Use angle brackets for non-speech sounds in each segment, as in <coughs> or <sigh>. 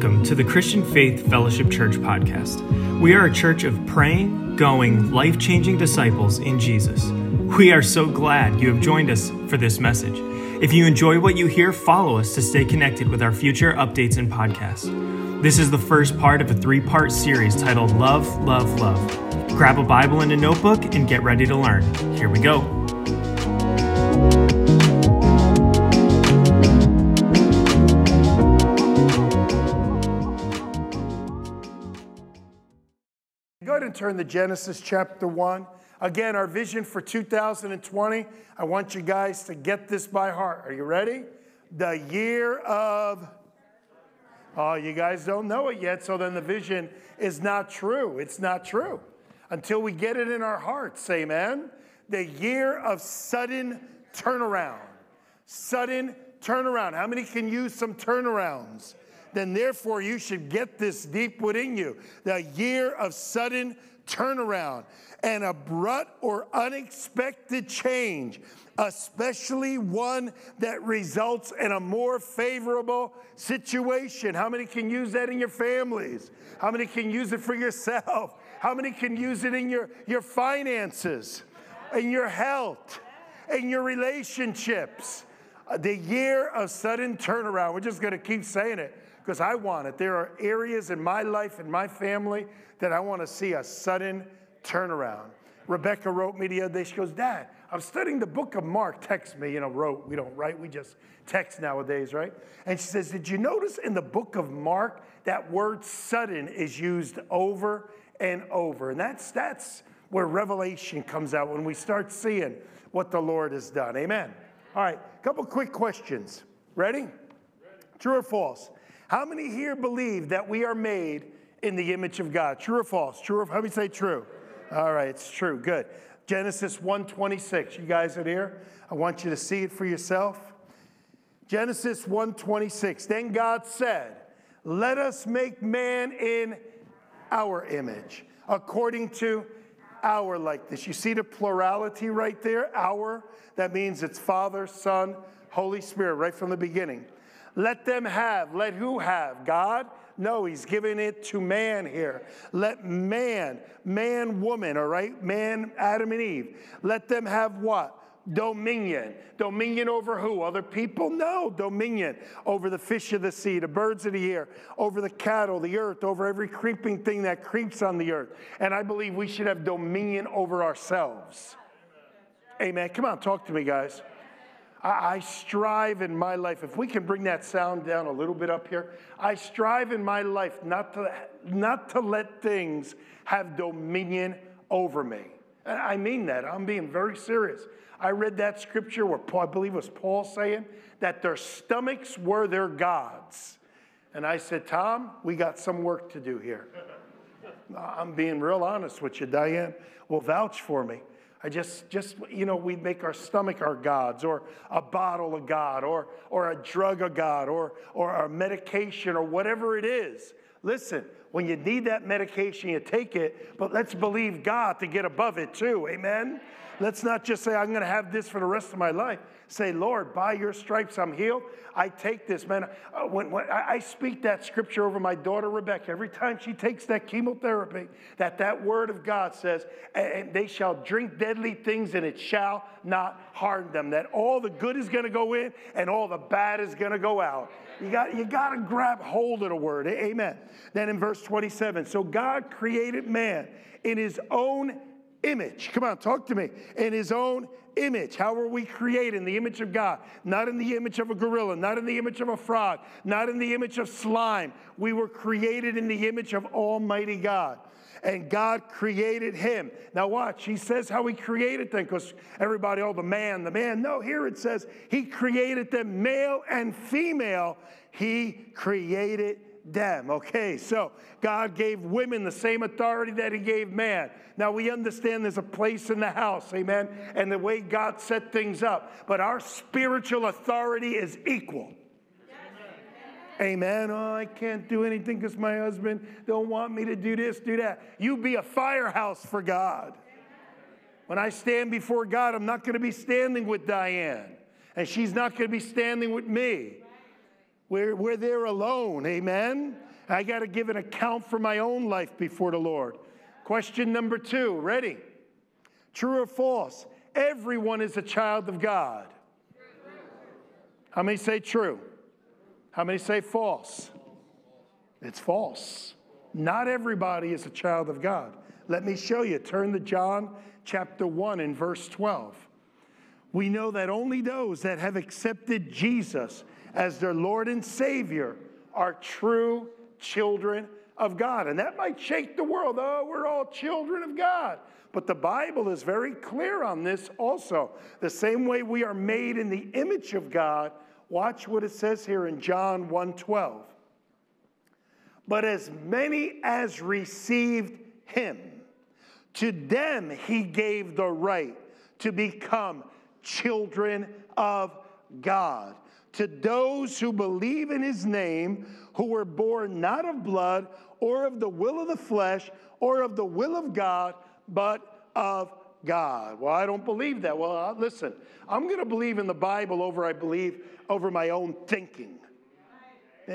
Welcome to the Christian Faith Fellowship Church podcast. We are a church of praying, going, life changing disciples in Jesus. We are so glad you have joined us for this message. If you enjoy what you hear, follow us to stay connected with our future updates and podcasts. This is the first part of a three part series titled Love, Love, Love. Grab a Bible and a notebook and get ready to learn. Here we go. Turn to Genesis chapter 1. Again, our vision for 2020. I want you guys to get this by heart. Are you ready? The year of. Oh, you guys don't know it yet, so then the vision is not true. It's not true until we get it in our hearts. Amen. The year of sudden turnaround. Sudden turnaround. How many can use some turnarounds? then therefore you should get this deep within you. The year of sudden turnaround, an abrupt or unexpected change, especially one that results in a more favorable situation. How many can use that in your families? How many can use it for yourself? How many can use it in your, your finances, in your health, in your relationships? The year of sudden turnaround. We're just going to keep saying it because I want it. There are areas in my life and my family that I want to see a sudden turnaround. Rebecca wrote me the other day. She goes, Dad, I'm studying the book of Mark. Text me, you know, wrote. We don't write, we just text nowadays, right? And she says, Did you notice in the book of Mark that word sudden is used over and over? And that's that's where revelation comes out when we start seeing what the Lord has done. Amen. All right, a couple quick questions. Ready? Ready. True or false? How many here believe that we are made in the image of God? True or false? True or how many say true? All right, it's true. Good. Genesis 1:26. You guys are here. I want you to see it for yourself. Genesis 1:26. Then God said, "Let us make man in our image, according to our likeness." You see the plurality right there? Our. That means it's Father, Son, Holy Spirit, right from the beginning. Let them have. Let who have? God? No, he's giving it to man here. Let man, man, woman, all right? Man, Adam and Eve. Let them have what? Dominion. Dominion over who? Other people? No. Dominion over the fish of the sea, the birds of the air, over the cattle, the earth, over every creeping thing that creeps on the earth. And I believe we should have dominion over ourselves. Amen. Come on, talk to me, guys. I, strive in my life, if we can bring that sound down a little bit up here, I strive in my life not to, not to let things have dominion over me. I mean that. I'm being very serious. I read that scripture where Paul, I believe it was Paul saying that their stomachs were their gods. And I said, Tom, we got some work to do here. <laughs> I'm being real honest with you. Diane will vouch for me. I just, just, you know, we make our stomach our gods, or a bottle of God, or, or a drug of God, or, or a medication, or whatever it is. Listen, when you need that medication, you take it, but let's believe God to get above it too. Amen? Let's not just say, I'm going to have this for the rest of my life. Say, Lord, by your stripes I'm healed. I take this, man. Uh, when, when I, speak that scripture over my daughter Rebecca, every time she takes that chemotherapy, that that word of God says, and they shall drink deadly things and it shall not harm them. That all the good is going to go in and all the bad is going to go out. You got, you got to grab hold of the word. Amen. Then in verse 27, so God created man in his own image. Come on, talk to me. In his own image. How were we created? In the image of God. Not in the image of a gorilla, not in the image of a frog, not in the image of slime. We were created in the image of Almighty God. And God created him. Now, watch, he says how he created them because everybody, oh, the man, the man. No, here it says he created them male and female. He created them. Okay, so God gave women the same authority that He gave man. Now we understand there's a place in the house, amen, and the way God set things up, but our spiritual authority is equal. Amen. Oh, I can't do anything because my husband don't want me to do this, do that. You be a firehouse for God. When I stand before God, I'm not going to be standing with Diane, and she's not going to be standing with me. We're, we're there alone, amen? I got to give an account for my own life before the Lord. Question number two, ready? True or false? Everyone is a child of God. How many say true? How many say false? It's false. Not everybody is a child of God. Let me show you. Turn to John chapter 1 and verse 12. We know that only those that have accepted Jesus as their Lord and Savior are true children of God. And that might shake the world. Oh, we're all children of God. But the Bible is very clear on this also. The same way we are made in the image of God, watch what it says here in John 1:12. But as many as received him, to them he gave the right to become children of God. To those who believe in his name, who were born not of blood or of the will of the flesh or of the will of God, but of God. Well, I don't believe that. Well, uh, listen, I'm going to believe in the Bible over I believe over my own thinking.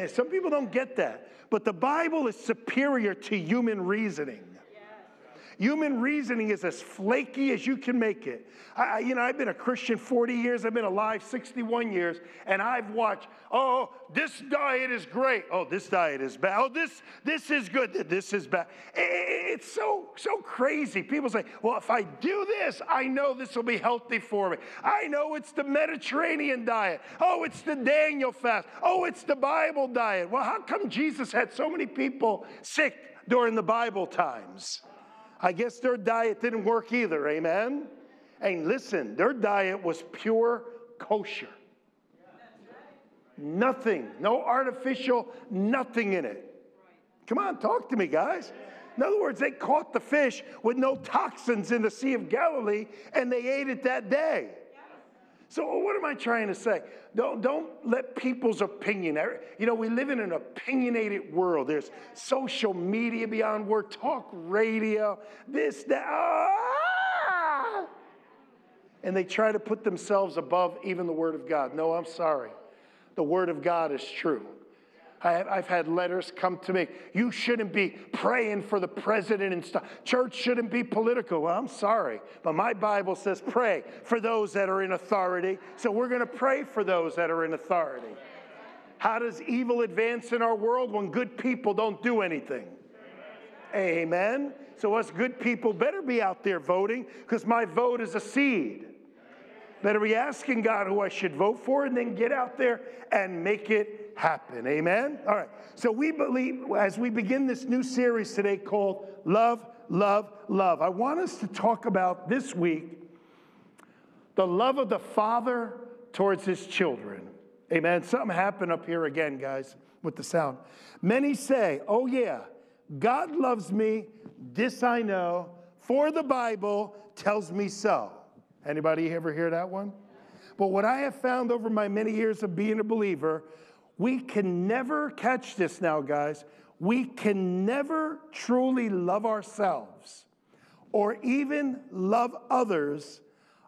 Some people don't get that. But the Bible is superior to human reasoning. Human reasoning is as flaky as you can make it. I, you know, I've been a Christian 40 years, I've been alive 61 years, and I've watched, oh, this diet is great. Oh, this diet is bad. Oh, this, this is good. This is bad. It's so, so crazy. People say, well, if I do this, I know this will be healthy for me. I know it's the Mediterranean diet. Oh, it's the Daniel fast. Oh, it's the Bible diet. Well, how come Jesus had so many people sick during the Bible times? I guess their diet didn't work either, amen? And listen, their diet was pure kosher. Nothing, no artificial, nothing in it. Come on, talk to me, guys. In other words, they caught the fish with no toxins in the Sea of Galilee and they ate it that day. So, what am I trying to say? Don't, don't let people's opinion, you know, we live in an opinionated world. There's social media beyond word, talk radio, this, that. Ah! And they try to put themselves above even the Word of God. No, I'm sorry. The Word of God is true. I've had letters come to me. You shouldn't be praying for the president and stuff. Church shouldn't be political. Well, I'm sorry, but my Bible says pray for those that are in authority. So we're going to pray for those that are in authority. How does evil advance in our world when good people don't do anything? Amen. So us good people better be out there voting because my vote is a seed. Better be asking God who I should vote for and then get out there and make it happen. Amen? All right. So we believe, as we begin this new series today called Love, Love, Love, I want us to talk about this week the love of the Father towards his children. Amen. Something happened up here again, guys, with the sound. Many say, oh, yeah, God loves me. This I know, for the Bible tells me so. Anybody ever hear that one? But what I have found over my many years of being a believer, we can never catch this now, guys. We can never truly love ourselves or even love others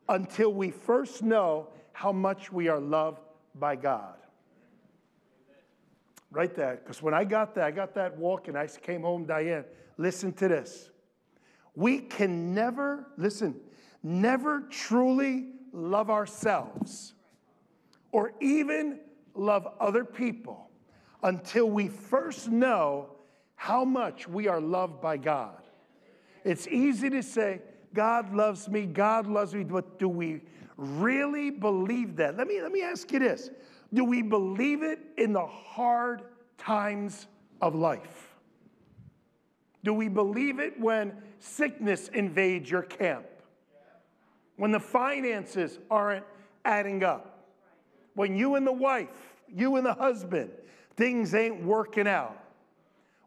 until we first know how much we are loved by God. Write that, because when I got that, I got that walk and I came home, Diane, listen to this. We can never, listen, never truly love ourselves or even love other people until we first know how much we are loved by God. It's easy to say, God loves me, God loves me, but do we really believe that? Let me, let me ask you this Do we believe it in the hard times of life? Do we believe it when sickness invades your camp? When the finances aren't adding up, when you and the wife, you and the husband, things ain't working out,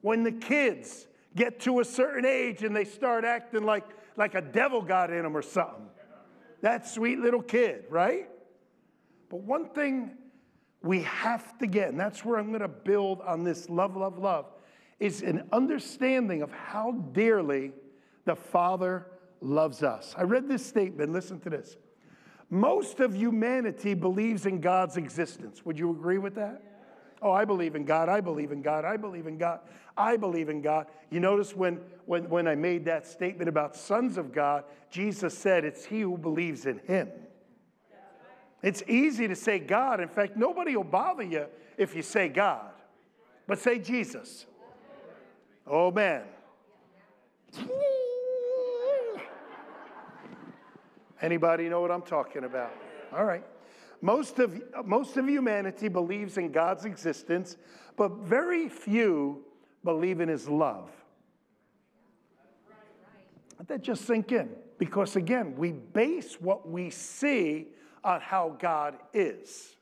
when the kids get to a certain age and they start acting like, like a devil got in them or something. That sweet little kid, right? But one thing we have to get, and that's where I'm going to build on this love, love, love, is an understanding of how dearly the Father loves us. I read this statement, listen to this. Most of humanity believes in God's existence. Would you agree with that? Oh, I believe in God. I believe in God. I believe in God. I believe in God. You notice when, when, when I made that statement about sons of God, Jesus said, It's he who believes in him. It's easy to say God. In fact, nobody will bother you if you say God. But say Jesus. Oh, man. Anybody know what I'm talking about? All right. Most of, most of humanity believes in God's existence, but very few believe in his love. Let that just sink in. Because again, we base what we see on how God is.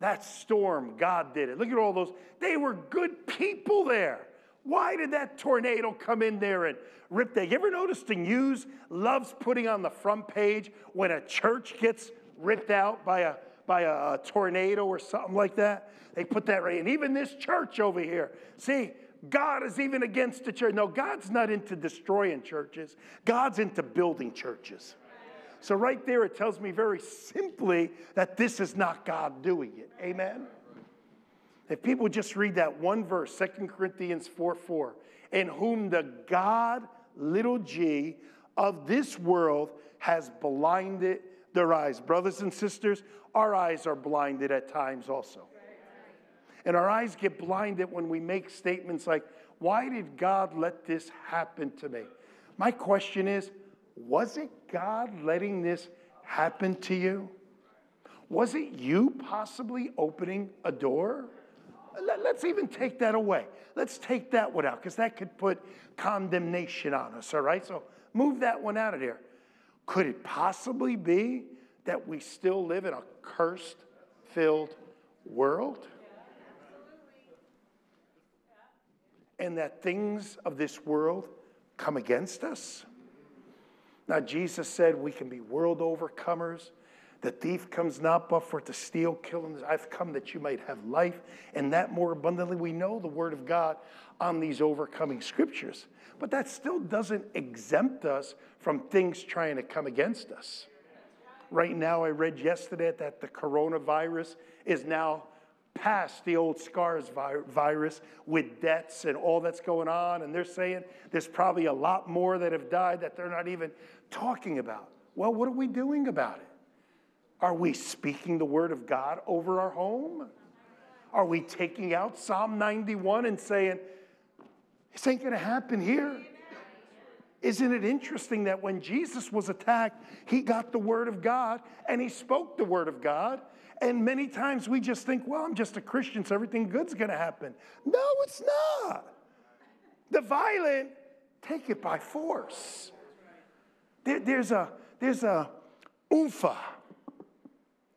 That storm, God did it. Look at all those. They were good people there. Why did that tornado come in there and rip that? You ever notice the news loves putting on the front page when a church gets ripped out by a by a, a tornado or something like that? They put that right. And even this church over here. See, God is even against the church. No, God's not into destroying churches. God's into building churches. So right there, it tells me very simply that this is not God doing it. Amen. If people just read that one verse, 2 Corinthians 4 4, in whom the God, little g, of this world has blinded their eyes. Brothers and sisters, our eyes are blinded at times also. And our eyes get blinded when we make statements like, Why did God let this happen to me? My question is, was it God letting this happen to you? Was it you possibly opening a door? Let's even take that away. Let's take that one out because that could put condemnation on us, all right? So move that one out of there. Could it possibly be that we still live in a cursed filled world? And that things of this world come against us? Now, Jesus said we can be world overcomers the thief comes not but for to steal, kill, and I've come that you might have life, and that more abundantly. We know the word of God on these overcoming scriptures. But that still doesn't exempt us from things trying to come against us. Right now, I read yesterday that the coronavirus is now past the old SARS virus with deaths and all that's going on. And they're saying there's probably a lot more that have died that they're not even talking about. Well, what are we doing about it? Are we speaking the word of God over our home? Are we taking out Psalm 91 and saying, this ain't going to happen here? Isn't it interesting that when Jesus was attacked, he got the word of God and he spoke the word of God? And many times we just think, well, I'm just a Christian, so everything good's going to happen. No, it's not. The violent take it by force. There, there's a there's a oompha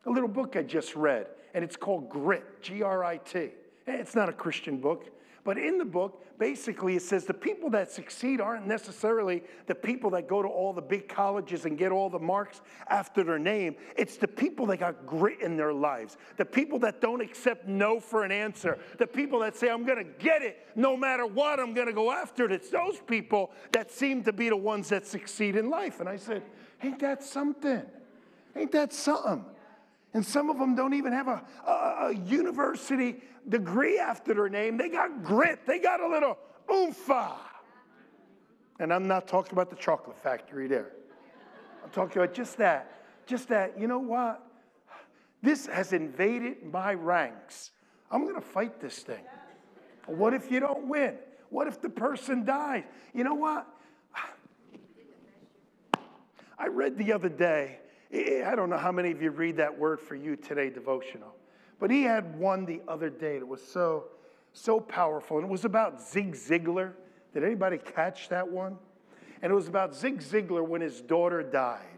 a little book I just read, and it's called Grit, G R I T. Eh, it's not a Christian book, but in the book, basically, it says the people that succeed aren't necessarily the people that go to all the big colleges and get all the marks after their name. It's the people that got grit in their lives, the people that don't accept no for an answer, the people that say, I'm going to get it no matter what, I'm going to go after it. It's those people that seem to be the ones that succeed in life. And I said, Ain't that something? Ain't that something? And some of them don't even have a, a, a, university degree after their name. They got grit, they got a little oomfa. And I'm not talking about the chocolate factory there. I'm talking about just that. Just that, you know what? This has invaded my ranks. I'm going to fight this thing. What if you don't win? What if the person dies? You know what? I read the other day I don't know how many of you read that word for you today, devotional. But he had one the other day that was so, so powerful. And it was about Zig Ziglar. Did anybody catch that one? And it was about Zig Ziglar when his daughter died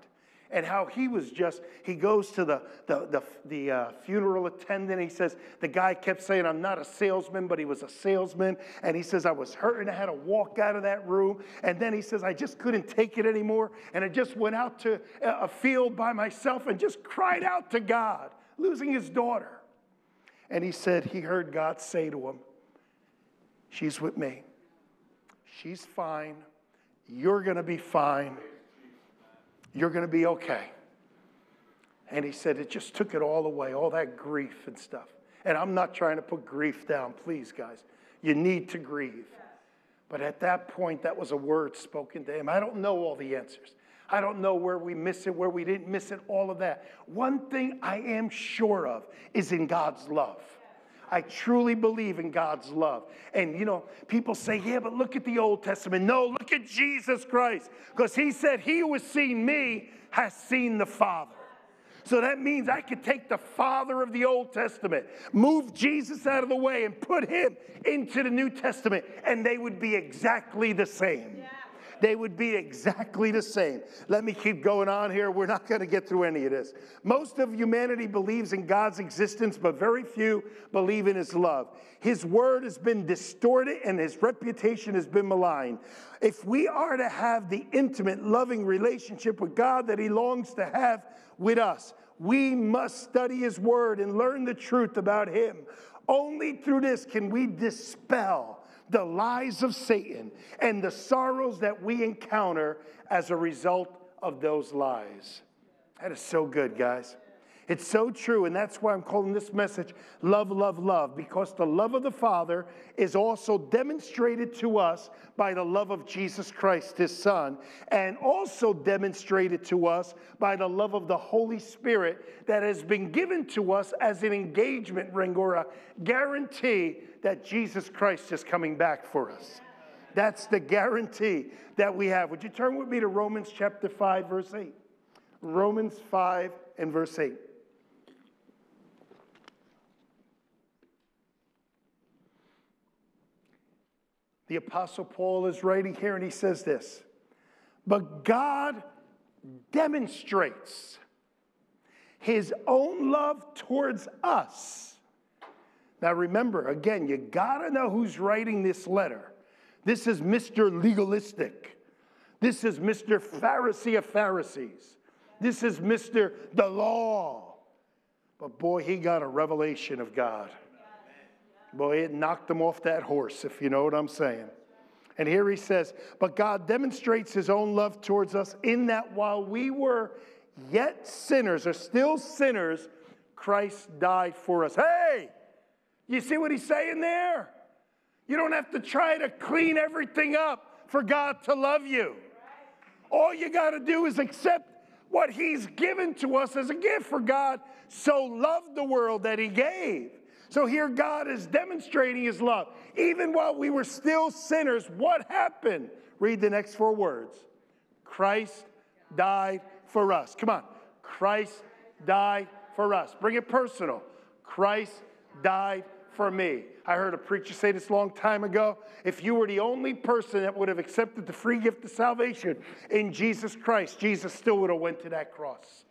and how he was just, he goes to the, the, the, the uh, funeral attendant. He says, the guy kept saying, I'm not a salesman, but he was a salesman. And he says, I was hurting. I had to walk out of that room. And then he says, I just couldn't take it anymore. And I just went out to a field by myself and just cried out to God, losing his daughter. And he said, he heard God say to him, She's with me. She's fine. You're going to be fine. You're going to be okay. And he said, It just took it all away, all that grief and stuff. And I'm not trying to put grief down, please, guys. You need to grieve. But at that point, that was a word spoken to him. I don't know all the answers. I don't know where we miss it, where we didn't miss it, all of that. One thing I am sure of is in God's love. I truly believe in God's love. And you know, people say, yeah, but look at the Old Testament. No, look at Jesus Christ. Because he said, He who has seen me has seen the Father. So that means I could take the father of the Old Testament, move Jesus out of the way, and put him into the New Testament, and they would be exactly the same. Yeah they would be exactly the same. Let me keep going on here. We're not going to get through any of this. Most of humanity believes in God's existence, but very few believe in his love. His word has been distorted and his reputation has been maligned. If we are to have the intimate, loving relationship with God that he longs to have with us, we must study his word and learn the truth about him. Only through this can we dispel the lies of Satan and the sorrows that we encounter as a result of those lies. That is so good, guys. It's so true, and that's why I'm calling this message Love, Love, Love, because the love of the Father is also demonstrated to us by the love of Jesus Christ, his Son, and also demonstrated to us by the love of the Holy Spirit that has been given to us as an engagement ring or a guarantee that Jesus Christ is coming back for us. That's the guarantee that we have. Would you turn with me to Romans chapter 5, verse 8? Romans 5 and verse 8. The Apostle Paul is writing here and he says this But God demonstrates his own love towards us now remember, again, you gotta know who's writing this letter. This is Mr. Legalistic. This is Mr. Pharisee of Pharisees. This is Mr. The Law. But boy, he got a revelation of God. Boy, it knocked them off that horse, if you know what I'm saying. And here he says, But God demonstrates his own love towards us in that while we were yet sinners, or still sinners, Christ died for us. Hey! You see what he's saying there? You don't have to try to clean everything up for God to love you. All you got to do is accept what he's given to us as a gift for God so loved the world that he gave. So here God is demonstrating his love. Even while we were still sinners, what happened? Read the next four words Christ died for us. Come on. Christ died for us. Bring it personal. Christ died for me. I heard a preacher say this a long time ago. If you were the only person that would have accepted the free gift of salvation in Jesus Christ, Jesus still would have went to that cross.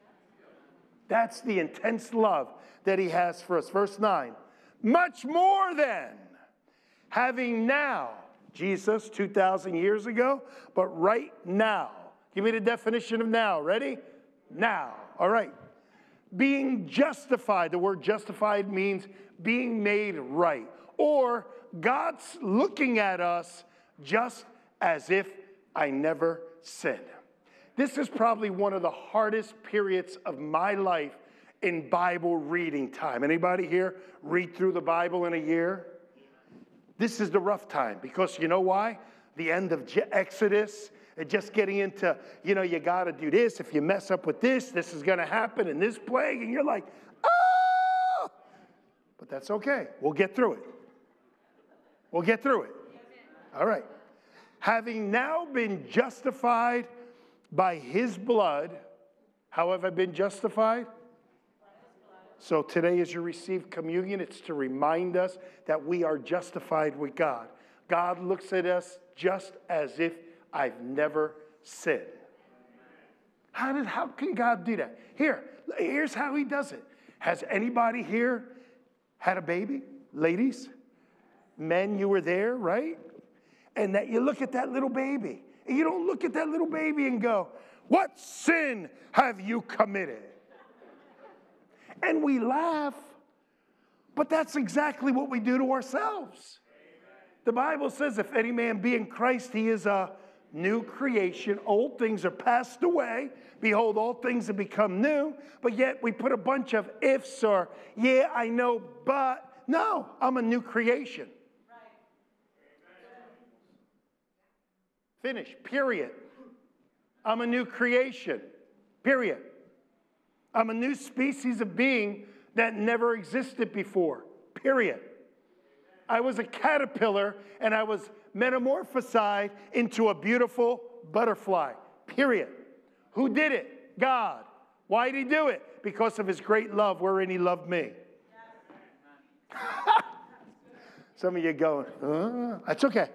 That's the intense love that he has for us. Verse 9. Much more than having now, Jesus 2,000 years ago, but right now. Give me the definition of now. Ready? Now. All right. Being justified. The word justified means being made right, or God's looking at us just as if I never sinned. This is probably one of the hardest periods of my life in Bible reading time. Anybody here read through the Bible in a year? This is the rough time because you know why? The end of Exodus, and just getting into, you know, you got to do this. If you mess up with this, this is going to happen, and this plague, and you're like, oh, but that's okay. We'll get through it. We'll get through it. All right. Having now been justified by his blood, how have I been justified? So today, as you receive communion, it's to remind us that we are justified with God. God looks at us just as if I've never sinned. How, did, how can God do that? Here, here's how he does it. Has anybody here had a baby, ladies, men, you were there, right? And that you look at that little baby, and you don't look at that little baby and go, What sin have you committed? And we laugh, but that's exactly what we do to ourselves. The Bible says, If any man be in Christ, he is a new creation. Old things are passed away. Behold, all things have become new. But yet we put a bunch of ifs or, yeah, I know, but. No, I'm a new creation. Finish, period. I'm a new creation, period. I'm a new species of being that never existed before, period. I was a caterpillar and I was metamorphosized into a beautiful butterfly, period. Who did it? God. Why did he do it? Because of his great love wherein he loved me. <laughs> Some of you going, uh, that's okay.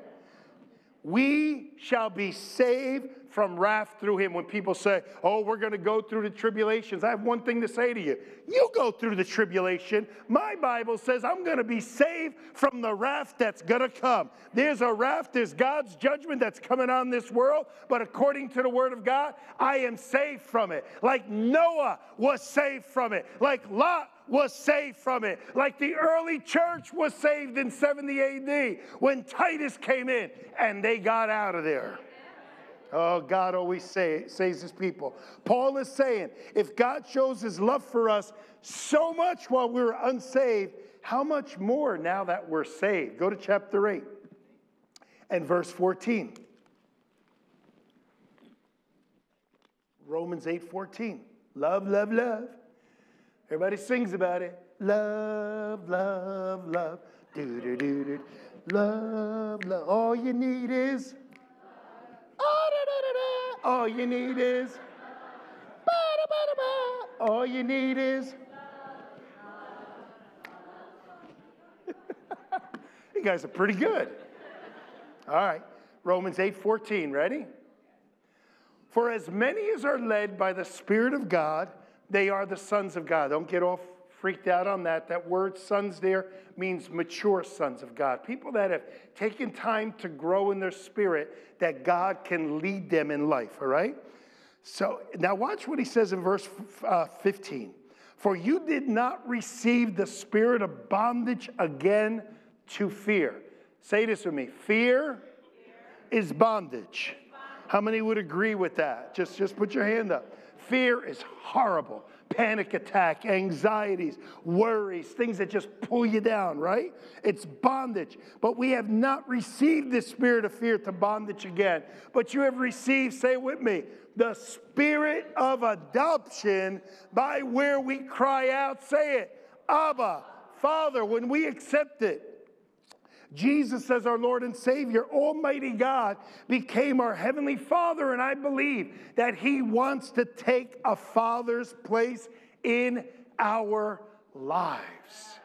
We shall be saved from wrath through him. When people say, Oh, we're going to go through the tribulations, I have one thing to say to you. You go through the tribulation. My Bible says I'm going to be saved from the wrath that's going to come. There's a wrath, there's God's judgment that's coming on this world, but according to the word of God, I am saved from it. Like Noah was saved from it, like Lot was saved from it, like the early church was saved in 70 AD when Titus came in and they got out of there. Oh, God always say, saves his people. Paul is saying, if God shows his love for us so much while we were unsaved, how much more now that we're saved? Go to chapter 8 and verse 14. Romans 8 14. Love, love, love. Everybody sings about it. Love, love, love. Do, do, do, do. Love, love. All you need is. All you need is. All you need is. <laughs> you guys are pretty good. All right. Romans 8 14. Ready? For as many as are led by the Spirit of God, they are the sons of God. Don't get off freaked out on that. That word sons there means mature sons of God. People that have taken time to grow in their spirit, that God can lead them in life, all right? So now watch what he says in verse uh, 15. For you did not receive the spirit of bondage again to fear. Say this with me fear, fear. is bondage. How many would agree with that? Just, just put your hand up. Fear is horrible. Panic attack, anxieties, worries, things that just pull you down, right? It's bondage. But we have not received the spirit of fear to bondage again. But you have received, say with me, the spirit of adoption by where we cry out, say it, Abba, Father, when we accept it. Jesus, as our Lord and Savior, Almighty God, became our Heavenly Father, and I believe that He wants to take a Father's place in our lives.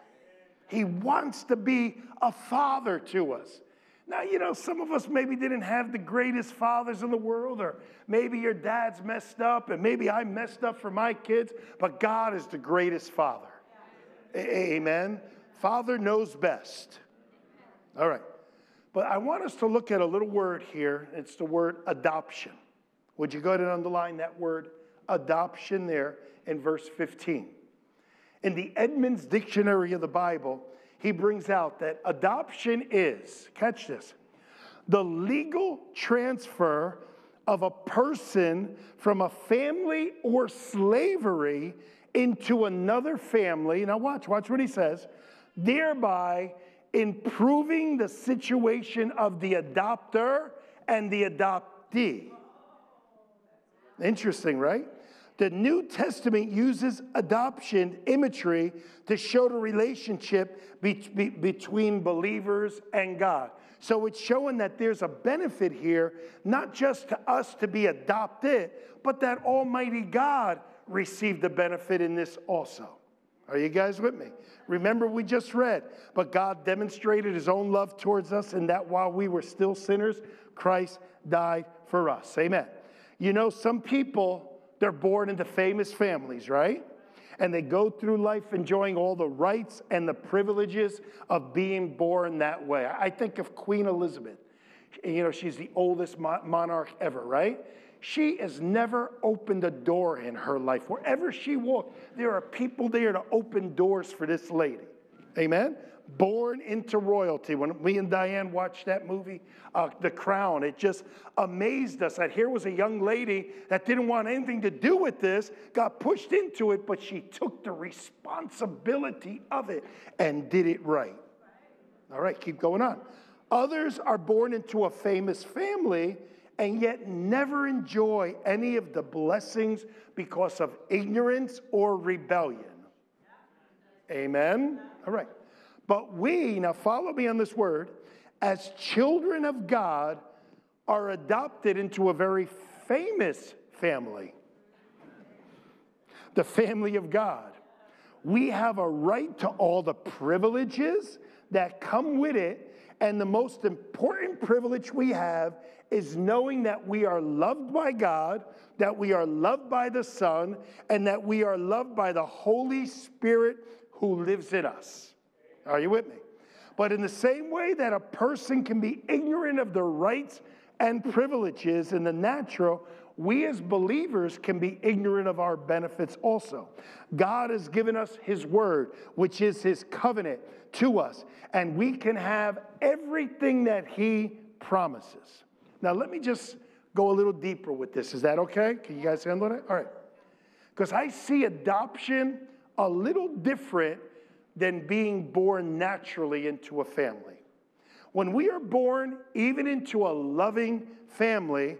He wants to be a Father to us. Now, you know, some of us maybe didn't have the greatest fathers in the world, or maybe your dad's messed up, and maybe I messed up for my kids, but God is the greatest Father. Amen. Father knows best. All right. But I want us to look at a little word here. It's the word adoption. Would you go ahead and underline that word adoption there in verse 15? In the Eerdmans Dictionary of the Bible, he brings out that adoption is, catch this, the legal transfer of a person from a family or slavery into another family. Now, watch, watch what he says, thereby improving the situation of the adopter and the adoptee. Interesting, right? The New Testament uses adoption imagery to show the relationship be- be- between believers and God. So it's showing that there's a benefit here, not just to us to be adopted, but that Almighty God received the benefit in this also. Are you guys with me? Remember, we just read, but God demonstrated his own love towards us, and that while we were still sinners, Christ died for us. Amen. You know, some people, they're born into famous families, right? And they go through life enjoying all the rights and the privileges of being born that way. I think of Queen Elizabeth. You know, she's the oldest monarch ever, right? She has never opened a door in her life. Wherever she walked, there are people there to open doors for this lady. Amen? Born into royalty. When me and Diane watched that movie, uh, The Crown, it just amazed us that here was a young lady that didn't want anything to do with this, got pushed into it, but she took the responsibility of it and did it right. All right, keep going on. Others are born into a famous family and yet never enjoy any of the blessings because of ignorance or rebellion. Amen? All right. But we, now follow me on this word, as children of God, are adopted into a very famous family the family of God. We have a right to all the privileges that come with it. And the most important privilege we have is knowing that we are loved by God, that we are loved by the Son, and that we are loved by the Holy Spirit who lives in us. Are you with me? But in the same way that a person can be ignorant of the rights and privileges in the natural, we as believers can be ignorant of our benefits also. God has given us His word, which is His covenant to us, and we can have everything that He promises. Now, let me just go a little deeper with this. Is that okay? Can you guys handle it? All right. Because I see adoption a little different than being born naturally into a family. When we are born even into a loving family,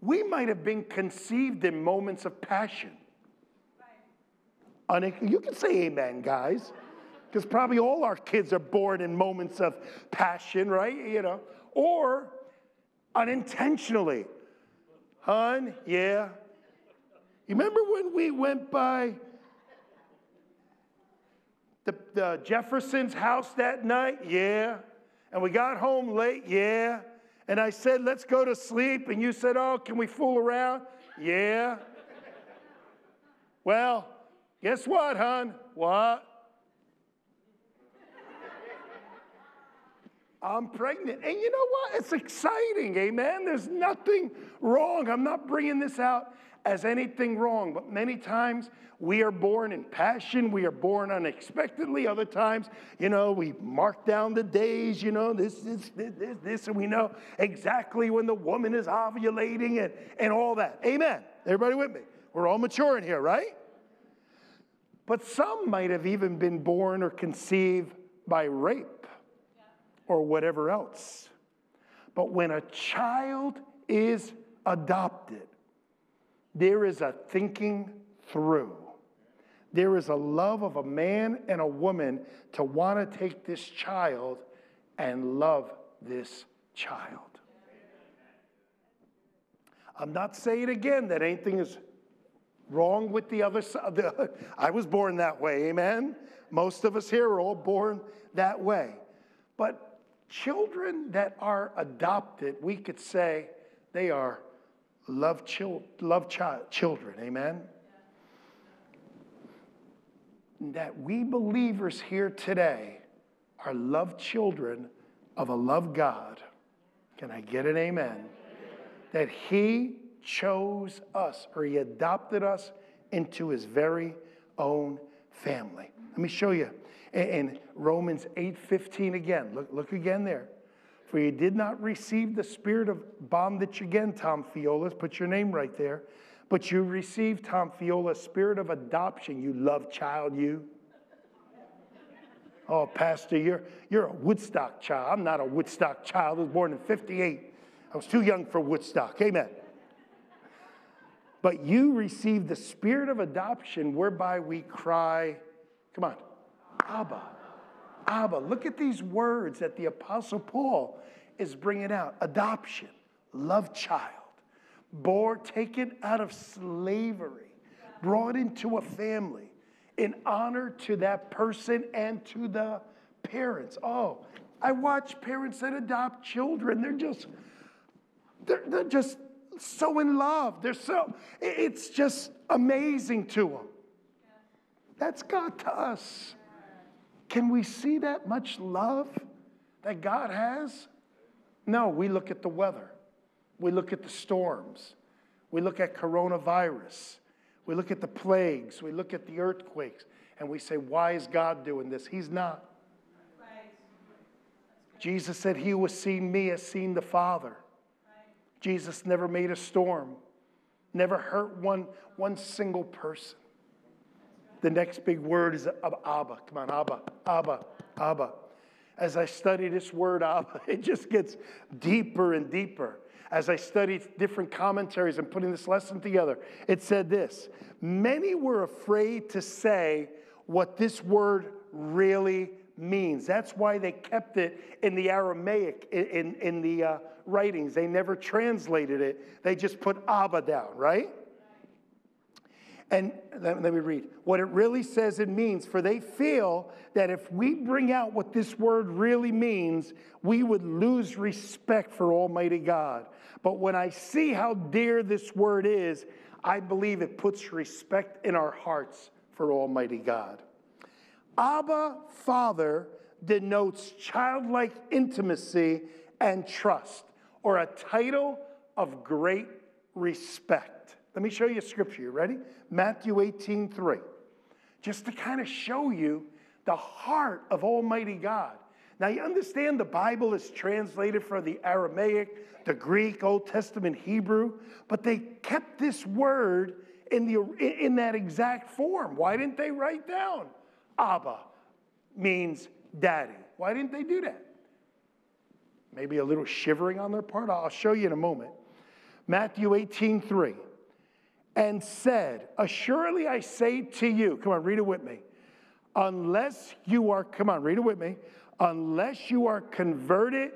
we might have been conceived in moments of passion. Right. You can say amen, guys, because probably all our kids are born in moments of passion, right? You know, or unintentionally. Hun, yeah. You remember when we went by the, the Jefferson's house that night? Yeah. And we got home late? Yeah. And I said, let's go to sleep. And you said, oh, can we fool around? Yeah. well, guess what, hon? What? I'm pregnant. And you know what? It's exciting, amen? There's nothing wrong. I'm not bringing this out as anything wrong, but many times we are born in passion. We are born unexpectedly. Other times, you know, we mark down the days, you know, this, this, this, this, and we know exactly when the woman is ovulating and, and all that. Amen. Everybody with me? We're all maturing here, right? But some might have even been born or conceived by rape or whatever else. But when a child is adopted, there is a thinking through. There is a love of a man and a woman to want to take this child and love this child. I'm not saying again that anything is wrong with the other side. <laughs> I was born that way, amen? Most of us here are all born that way. But children that are adopted, we could say they are love, chil- love child, children, amen? That we believers here today are love children of a love God. Can I get an amen? That He chose us or He adopted us into His very own family. Let me show you in Romans 8:15 again. Look, look again there. For you did not receive the spirit of bondage again, Tom Fiola. Put your name right there. But you received, Tom Fiola, spirit of adoption. You love child, you. Oh, Pastor, you're, you're a Woodstock child. I'm not a Woodstock child. I was born in 58. I was too young for Woodstock. Amen. But you received the spirit of adoption whereby we cry, come on, Abba. Abba. Look at these words that the Apostle Paul is bringing out adoption, love child, born, taken out of slavery, brought into a family in honor to that person and to the parents. Oh, I watch parents that adopt children. They're just, they're, they're just so in love. They're so, it's just amazing to them. That's God to us. Can we see that much love that God has? No, we look at the weather. We look at the storms. We look at coronavirus. We look at the plagues. We look at the earthquakes. And we say, why is God doing this? He's not. Jesus said, He who has seen me has seen the Father. Jesus never made a storm, never hurt one, one single person. The next big word is Abba. Come on, Abba, Abba, Abba. As I study this word Abba, <laughs> it just gets deeper and deeper. As I studied different commentaries and putting this lesson together, it said this Many were afraid to say what this word really means. That's why they kept it in the Aramaic, in, in, in the uh, writings. They never translated it, they just put Abba down, right? And let, let me read what it really says it means. For they feel that if we bring out what this word really means, we would lose respect for Almighty God. But when I see how dear this word is, I believe it puts respect in our hearts for Almighty God. Abba, Father, denotes childlike intimacy and trust, or a title of great respect. Let me show you a scripture. You ready? Matthew 18 3. Just to kind of show you the heart of Almighty God. Now, you understand the Bible is translated from the Aramaic, the Greek, Old Testament Hebrew, but they kept this word in, the, in that exact form. Why didn't they write down Abba means daddy? Why didn't they do that? Maybe a little shivering on their part. I'll show you in a moment. Matthew 18 3 and said, Assuredly I say to you, come on, read it with me. Unless you are, come on, read it with me. Unless you are converted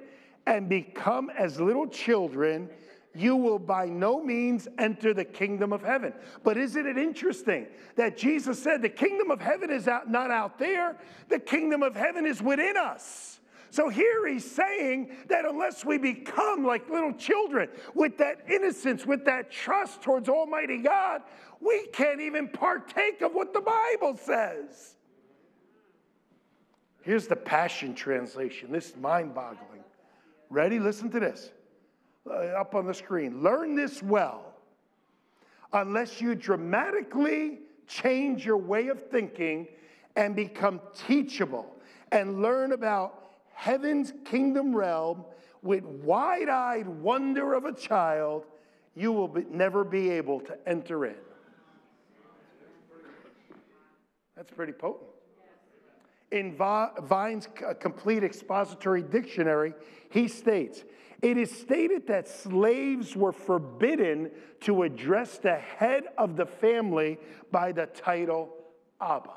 and become as little children, you will by no means enter the kingdom of heaven. But isn't it interesting that Jesus said the kingdom of heaven is out, not out there, the kingdom of heaven is within us. So here he's saying that unless we become like little children with that innocence, with that trust towards Almighty God, we can't even partake of what the Bible says. Here's the Passion Translation. This is mind boggling. Ready? Listen to this. Uh, up on the screen. Learn this well. Unless you dramatically change your way of thinking and become teachable and learn about heaven's kingdom realm with wide eyed wonder of a child, you will be, never be able to enter in. That's pretty potent. In Vine's uh, complete expository dictionary, he states, it is stated that slaves were forbidden to address the head of the family by the title Abba.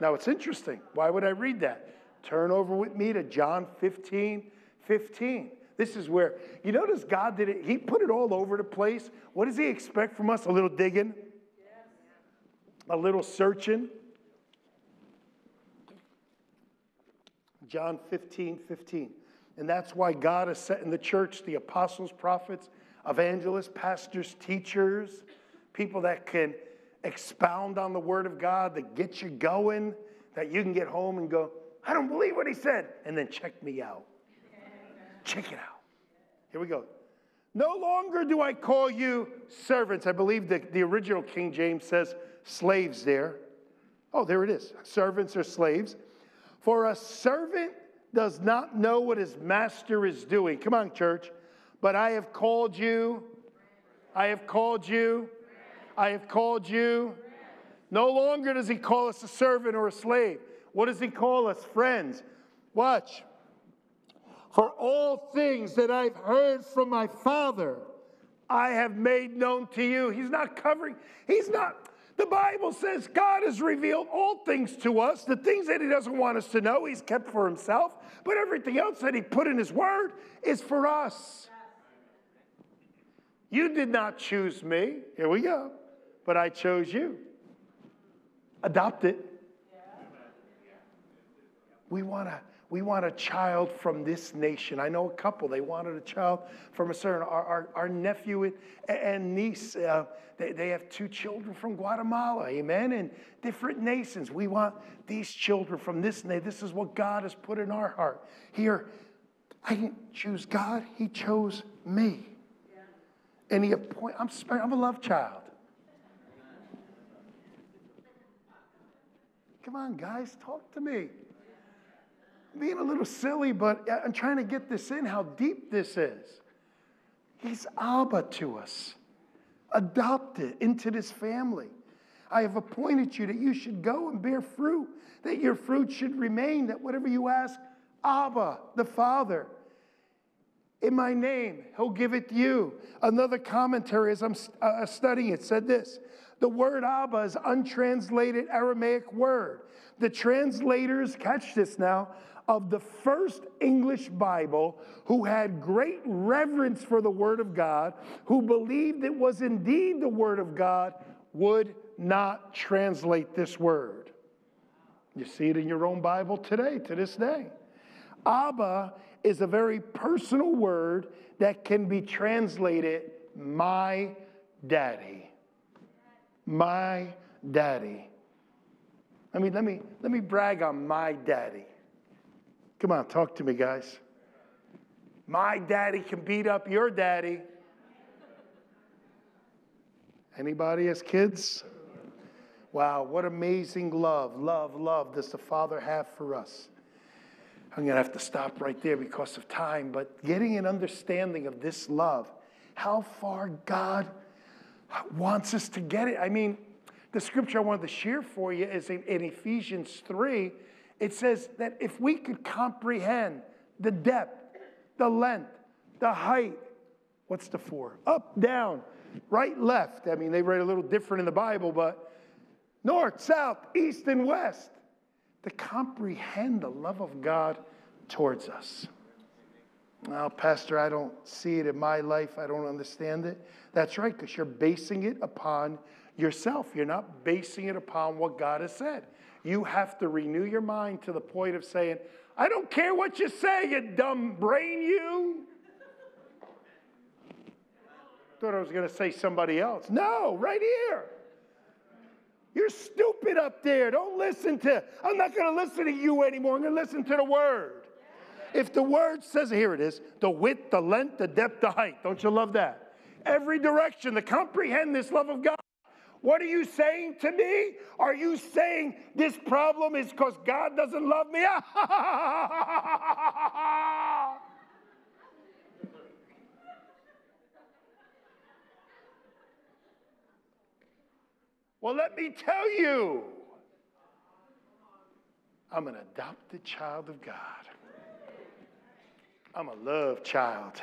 Now it's interesting. Why would I read that? Turn over with me to John 15 15. This is where, you notice God did it, He put it all over the place. What does He expect from us? A little digging, a little searching. John 15 15. And that's why God has set in the church the apostles, prophets, evangelists, pastors, teachers, people that can expound on the Word of God, that get you going, that you can get home and go, I don't believe what he said. And then check me out. Check it out. Here we go. No longer do I call you servants. I believe that the original King James says slaves there. Oh, there it is. Servants or slaves. For a servant does not know what his master is doing. Come on, church. But I have called you. I have called you. I have called you. No longer does he call us a servant or a slave. What does he call us? Friends. Watch. For all things that I've heard from my Father, I have made known to you. He's not covering, he's not. The Bible says God has revealed all things to us. The things that He doesn't want us to know, He's kept for Himself. But everything else that He put in His Word is for us. You did not choose me. Here we go. But I chose you. Adopt it. We want a, we want a child from this nation. I know a couple, they wanted a child from a certain, our, our, our nephew and, niece, uh, they, they have two children from Guatemala, amen, and different nations. We want these children from this nation. This is what God has put in our heart. Here, I didn't choose God, He chose me. And He appointed, I'm, I'm a love child. Come on, guys, talk to me. Being a little silly, but I'm trying to get this in how deep this is. He's Abba to us, adopted into this family. I have appointed you that you should go and bear fruit, that your fruit should remain, that whatever you ask, Abba, the Father, in my name, he'll give it to you. Another commentary as I'm uh, studying it said this the word Abba is untranslated Aramaic word. The translators, catch this now, of the first English Bible who had great reverence for the Word of God, who believed it was indeed the Word of God, would not translate this word. You see it in your own Bible today, to this day. Abba is a very personal word that can be translated my daddy. My daddy. I mean, let me let me brag on my daddy. Come on, talk to me, guys. My daddy can beat up your daddy. Anybody as kids? Wow, what amazing love, love, love does the Father have for us. I'm going to have to stop right there because of time, but getting an understanding of this love, how far God wants us to get it. I mean, the scripture I wanted to share for you is in, in Ephesians 3. It says that if we could comprehend the depth, the length, the height, what's the four? Up, down, right, left. I mean, they write a little different in the Bible, but north, south, east, and west to comprehend the love of God towards us. Well, Pastor, I don't see it in my life. I don't understand it. That's right, because you're basing it upon yourself. You're not basing it upon what God has said. You have to renew your mind to the point of saying, I don't care what you say, you dumb brain, you. Thought I was going to say somebody else. No, right here. You're stupid up there. Don't listen to, I'm not going to listen to you anymore. I'm going to listen to the word. If the word says, here it is, the width, the length, the depth, the height. Don't you love that? Every direction to comprehend this love of God. What are you saying to me? Are you saying this problem is because God doesn't love me? <laughs> Well, let me tell you, I'm an adopted child of God. I'm a love child.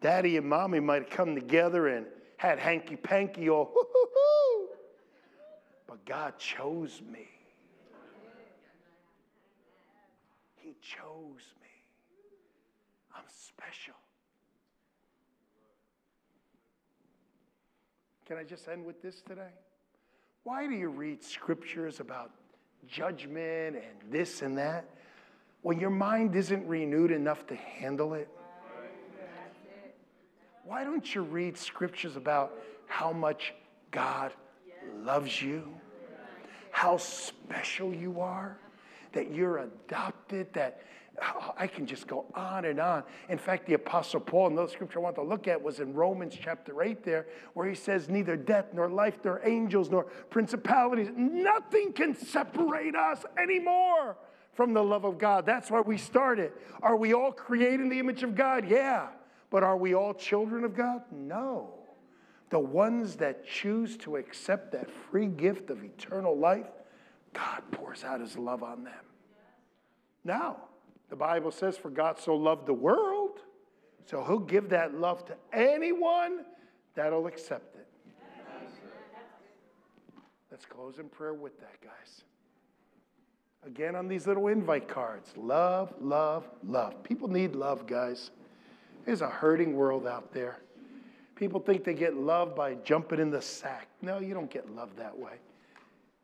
Daddy and mommy might have come together and had hanky panky or hoo hoo hoo, but God chose me. He chose me. I'm special. Can I just end with this today? Why do you read scriptures about judgment and this and that when your mind isn't renewed enough to handle it? Why don't you read scriptures about how much God loves you, how special you are, that you're adopted, that oh, I can just go on and on. In fact, the Apostle Paul, another scripture I want to look at was in Romans chapter 8 there, where he says, Neither death, nor life, nor angels, nor principalities, nothing can separate us anymore from the love of God. That's why we started. Are we all created in the image of God? Yeah. But are we all children of God? No. The ones that choose to accept that free gift of eternal life, God pours out his love on them. Now, the Bible says, For God so loved the world, so he'll give that love to anyone that'll accept it. Let's close in prayer with that, guys. Again, on these little invite cards love, love, love. People need love, guys. There's a hurting world out there. People think they get love by jumping in the sack. No, you don't get love that way.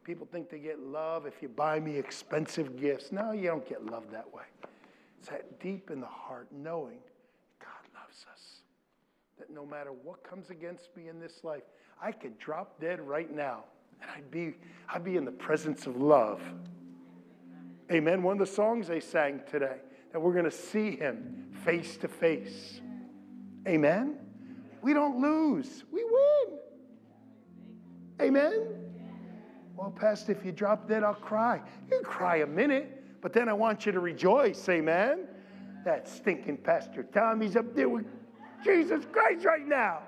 People think they get love if you buy me expensive gifts. No, you don't get love that way. It's that deep in the heart knowing God loves us. That no matter what comes against me in this life, I could drop dead right now and I'd be, I'd be in the presence of love. Amen. One of the songs they sang today, that we're going to see him face to face. Amen. We don't lose, we win. Amen. Well, Pastor, if you drop dead, I'll cry. You cry a minute, But then I want you to rejoice, amen? That stinking Pastor Tommy's up there with Jesus Christ right now.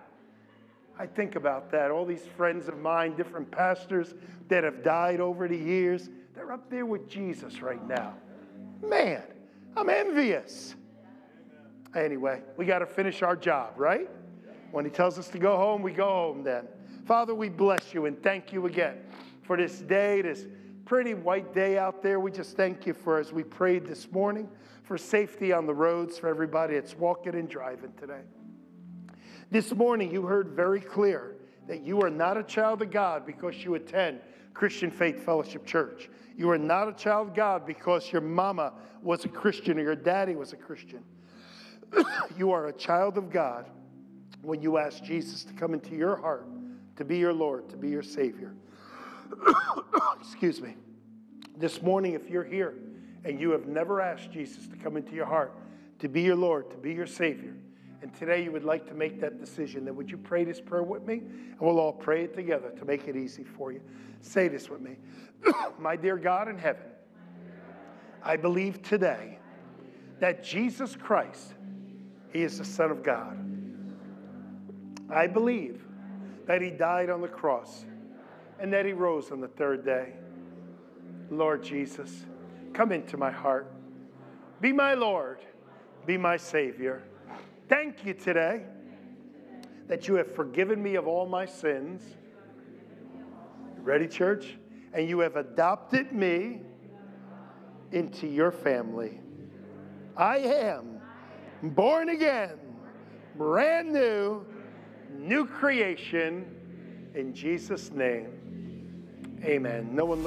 I think about that. All these friends of mine, different pastors that have died over the years, they're up there with Jesus right now. Man, I'm envious. Anyway, we got to finish our job, right? When he tells us to go home, we go home then. Father, we bless you and thank you again for this day, this pretty white day out there. We just thank you for, as we prayed this morning, for safety on the roads for everybody that's walking and driving today. This morning, you heard very clear that you are not a child of God because you attend Christian Faith Fellowship Church. You are not a child of God because your mama was a Christian or your daddy was a Christian. <clears throat> you are a child of God when you ask Jesus to come into your heart, to be your Lord, to be your Savior. <clears throat> Excuse me. This morning, if you're here and you have never asked Jesus to come into your heart, to be your Lord, to be your Savior, and today you would like to make that decision, then would you pray this prayer with me? And we'll all pray it together to make it easy for you. Say this with me <coughs> My dear God in heaven, I believe today that Jesus Christ, He is the Son of God. I believe that He died on the cross and that He rose on the third day. Lord Jesus, come into my heart. Be my Lord, be my Savior. Thank you today that you have forgiven me of all my sins. Ready, church? And you have adopted me into your family. I am born again, brand new, new creation in Jesus' name. Amen. No one.